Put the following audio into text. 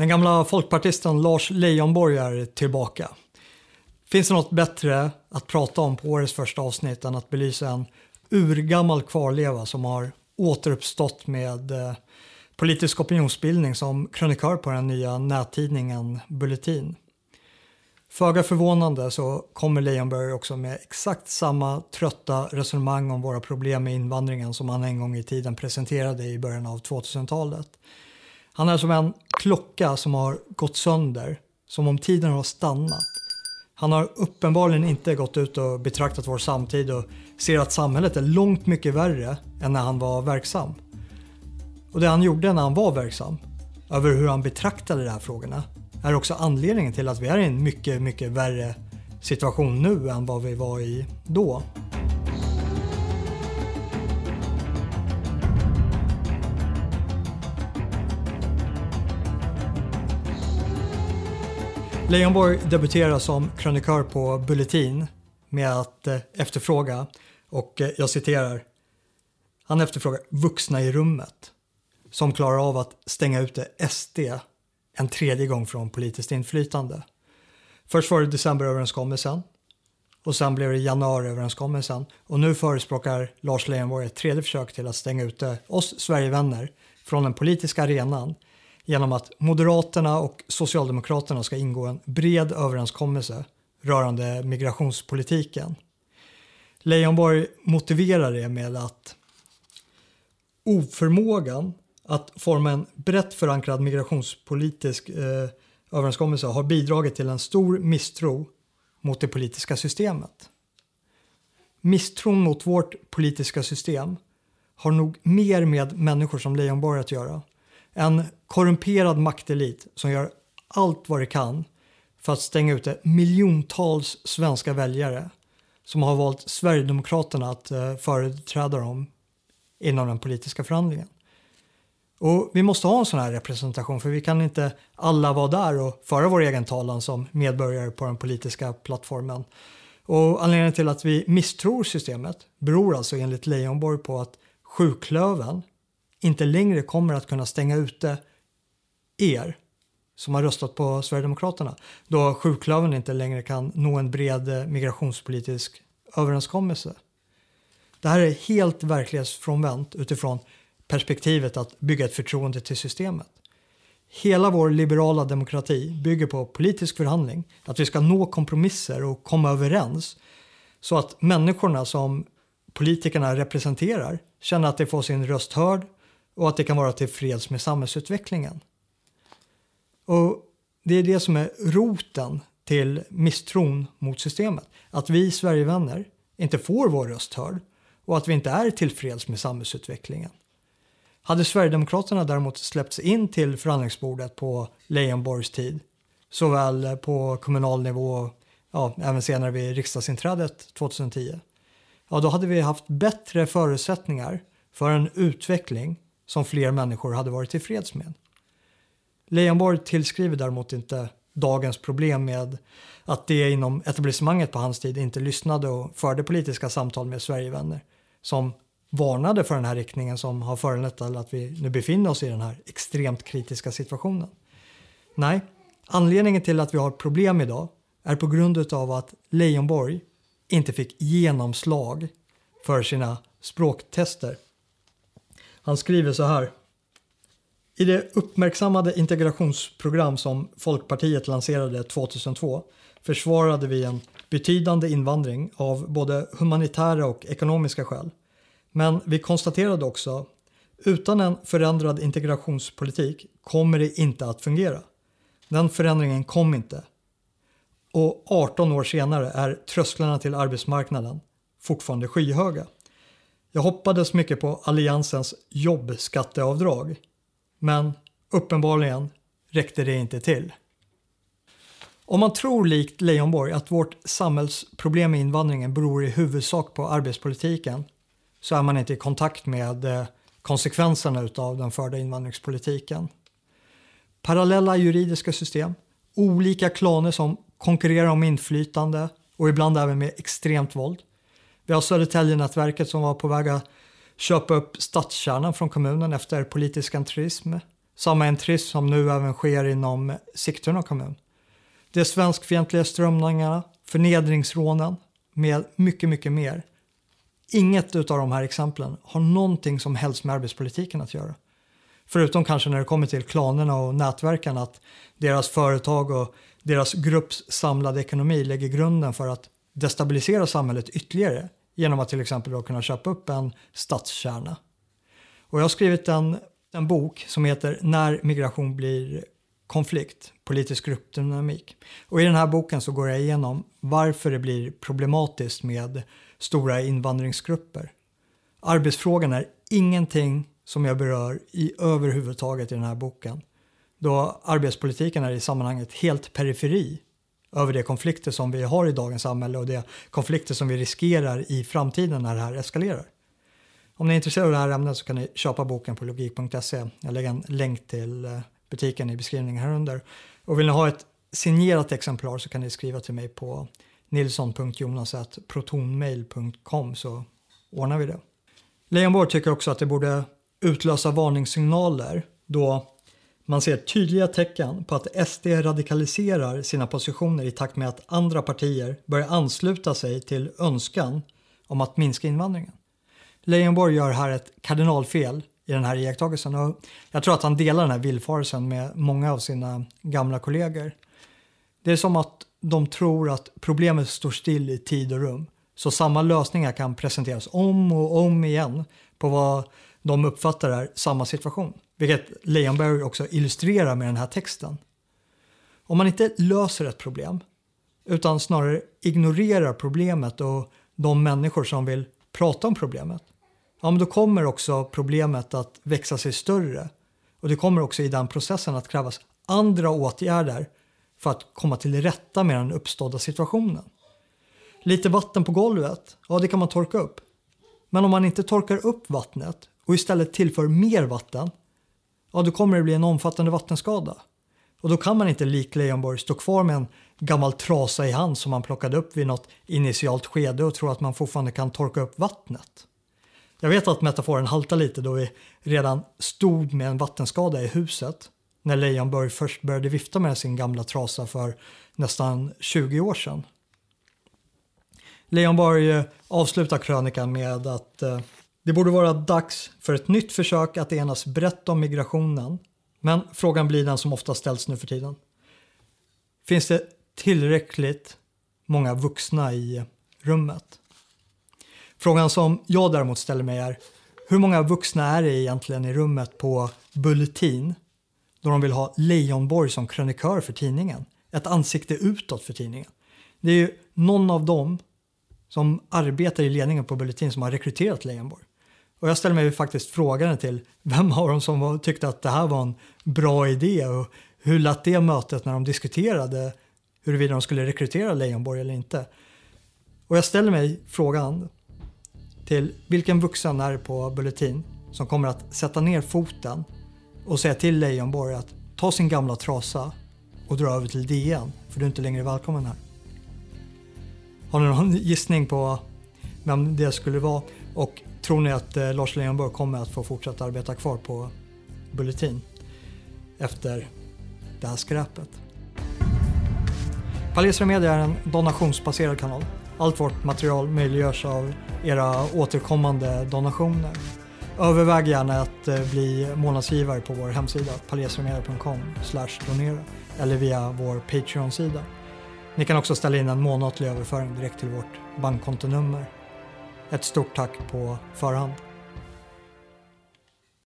Den gamla folkpartisten Lars Leijonborg är tillbaka. Finns det något bättre att prata om på årets första avsnitt än att belysa en urgammal kvarleva som har återuppstått med eh, politisk opinionsbildning som krönikör på den nya nättidningen Bulletin. Föga förvånande så kommer Leijonborg också med exakt samma trötta resonemang om våra problem med invandringen som han en gång i tiden presenterade i början av 2000-talet. Han är som en klocka som har gått sönder, som om tiden har stannat. Han har uppenbarligen inte gått ut och betraktat vår samtid och ser att samhället är långt mycket värre än när han var verksam. Och det han gjorde när han var verksam, över hur han betraktade de här frågorna, är också anledningen till att vi är i en mycket, mycket värre situation nu än vad vi var i då. Leijonborg debuterar som krönikör på Bulletin med att eh, efterfråga, och eh, jag citerar, han efterfrågar vuxna i rummet som klarar av att stänga ute eh, SD en tredje gång från politiskt inflytande. Först var det decemberöverenskommelsen och sen blev det januariöverenskommelsen och nu förespråkar Lars Leijonborg ett tredje försök till att stänga ute oss Sverigevänner från den politiska arenan genom att Moderaterna och Socialdemokraterna ska ingå en bred överenskommelse rörande migrationspolitiken. Leijonborg motiverar det med att oförmågan att forma en brett förankrad migrationspolitisk eh, överenskommelse har bidragit till en stor misstro mot det politiska systemet. Misstron mot vårt politiska system har nog mer med människor som Leijonborg att göra. En korrumperad maktelit som gör allt vad det kan för att stänga ute miljontals svenska väljare som har valt Sverigedemokraterna att eh, företräda dem inom den politiska förhandlingen. Och vi måste ha en sån här representation för vi kan inte alla vara där och föra vår egen talan som medborgare på den politiska plattformen. Och anledningen till att vi misstror systemet beror alltså enligt Leijonborg på att sjuklöven inte längre kommer att kunna stänga ute er som har röstat på Sverigedemokraterna då sjuklöven inte längre kan nå en bred eh, migrationspolitisk överenskommelse. Det här är helt verklighetsfrånvänt utifrån perspektivet att bygga ett förtroende till systemet. Hela vår liberala demokrati bygger på politisk förhandling, att vi ska nå kompromisser och komma överens så att människorna som politikerna representerar känner att de får sin röst hörd och att det kan vara tillfreds med samhällsutvecklingen. Och Det är det som är roten till misstron mot systemet. Att vi Sverigevänner inte får vår röst hörd och att vi inte är tillfreds med samhällsutvecklingen. Hade Sverigedemokraterna däremot släppts in till förhandlingsbordet på Leijonborgs tid, såväl på kommunal nivå och ja, även senare vid riksdagsinträdet 2010, ja, då hade vi haft bättre förutsättningar för en utveckling som fler människor hade varit tillfreds med. Leijonborg tillskriver däremot inte dagens problem med att det inom etablissemanget på hans tid inte lyssnade och förde politiska samtal med Sverigevänner som varnade för den här riktningen som har föranlett att vi nu befinner oss i den här extremt kritiska situationen. Nej, anledningen till att vi har problem idag är på grund av att Leijonborg inte fick genomslag för sina språktester. Han skriver så här. I det uppmärksammade integrationsprogram som Folkpartiet lanserade 2002 försvarade vi en betydande invandring av både humanitära och ekonomiska skäl. Men vi konstaterade också utan en förändrad integrationspolitik kommer det inte att fungera. Den förändringen kom inte. Och 18 år senare är trösklarna till arbetsmarknaden fortfarande skyhöga. Jag hoppades mycket på Alliansens jobbskatteavdrag. Men uppenbarligen räckte det inte till. Om man tror likt Leijonborg att vårt samhällsproblem med invandringen beror i huvudsak på arbetspolitiken så är man inte i kontakt med eh, konsekvenserna av den förda invandringspolitiken. Parallella juridiska system, olika klaner som konkurrerar om inflytande och ibland även med extremt våld. Vi har Södertäljenätverket som var på väg att köpa upp stadskärnan från kommunen efter politisk entrism Samma entrism som nu även sker inom Sigtuna kommun. De svenskfientliga strömningarna, förnedringsrånen med mycket, mycket mer. Inget av de här exemplen har någonting som helst med arbetspolitiken att göra. Förutom kanske när det kommer till klanerna och nätverken att deras företag och deras grupps samlade ekonomi lägger grunden för att destabilisera samhället ytterligare genom att till exempel då kunna köpa upp en stadskärna. Och jag har skrivit en, en bok som heter När migration blir konflikt, politisk gruppdynamik. Och i den här boken så går jag igenom varför det blir problematiskt med stora invandringsgrupper. Arbetsfrågan är ingenting som jag berör i överhuvudtaget i den här boken. Då arbetspolitiken är i sammanhanget helt periferi över de konflikter som vi har i dagens samhälle och de konflikter som vi riskerar i framtiden när det här eskalerar. Om ni är intresserade av det här ämnet så kan ni köpa boken på logik.se. Jag lägger en länk till eh, butiken i beskrivningen här under. Och vill ni ha ett signerat exemplar så kan ni skriva till mig på nilsson.jonas.protonmail.com så ordnar vi det. Leijonborg tycker också att det borde utlösa varningssignaler då man ser tydliga tecken på att SD radikaliserar sina positioner i takt med att andra partier börjar ansluta sig till önskan om att minska invandringen. Leijonborg gör här ett kardinalfel i den här iakttagelsen och jag tror att han delar den här villfarelsen med många av sina gamla kollegor. Det är som att de tror att problemet står still i tid och rum så samma lösningar kan presenteras om och om igen på vad de uppfattar är samma situation. Vilket Leijonberg också illustrerar med den här texten. Om man inte löser ett problem utan snarare ignorerar problemet och de människor som vill prata om problemet ja, men då kommer också problemet att växa sig större. Och det kommer också i den processen att krävas andra åtgärder för att komma till rätta med den uppstådda situationen. Lite vatten på golvet, ja det kan man torka upp. Men om man inte torkar upp vattnet och istället tillför mer vatten, ja då kommer det bli en omfattande vattenskada. Och då kan man inte lik Leijonborg stå kvar med en gammal trasa i hand som man plockade upp vid något initialt skede och tro att man fortfarande kan torka upp vattnet. Jag vet att metaforen haltar lite då vi redan stod med en vattenskada i huset när Leijonborg först började vifta med sin gamla trasa för nästan 20 år sedan. Leijonborg eh, avslutar krönikan med att eh, det borde vara dags för ett nytt försök att enas brett om migrationen. Men frågan blir den som ofta ställs nu för tiden. Finns det tillräckligt många vuxna i rummet? Frågan som jag däremot ställer mig är hur många vuxna är det egentligen i rummet på Bulletin då de vill ha Leijonborg som krönikör för tidningen? Ett ansikte utåt för tidningen. Det är ju någon av dem som arbetar i ledningen på Bulletin som har rekryterat Leijonborg. Och jag ställer mig faktiskt frågan till vem av dem som tyckte att det här var en bra idé och hur lät det mötet när de diskuterade huruvida de skulle rekrytera Leijonborg eller inte. Och jag ställer mig frågan till vilken vuxen är på Bulletin som kommer att sätta ner foten och säga till Leijonborg att ta sin gamla trasa och dra över till DN för du är inte längre välkommen här. Har ni någon gissning på vem det skulle vara? Och tror ni att eh, Lars Leijonborg kommer att få fortsätta arbeta kvar på Bulletin efter det här skräpet? Palestra Media är en donationsbaserad kanal. Allt vårt material möjliggörs av era återkommande donationer. Överväg gärna att eh, bli månadsgivare på vår hemsida palesramedia.com donera eller via vår Patreon-sida. Ni kan också ställa in en månatlig överföring direkt till vårt bankkontonummer. Ett stort tack på förhand.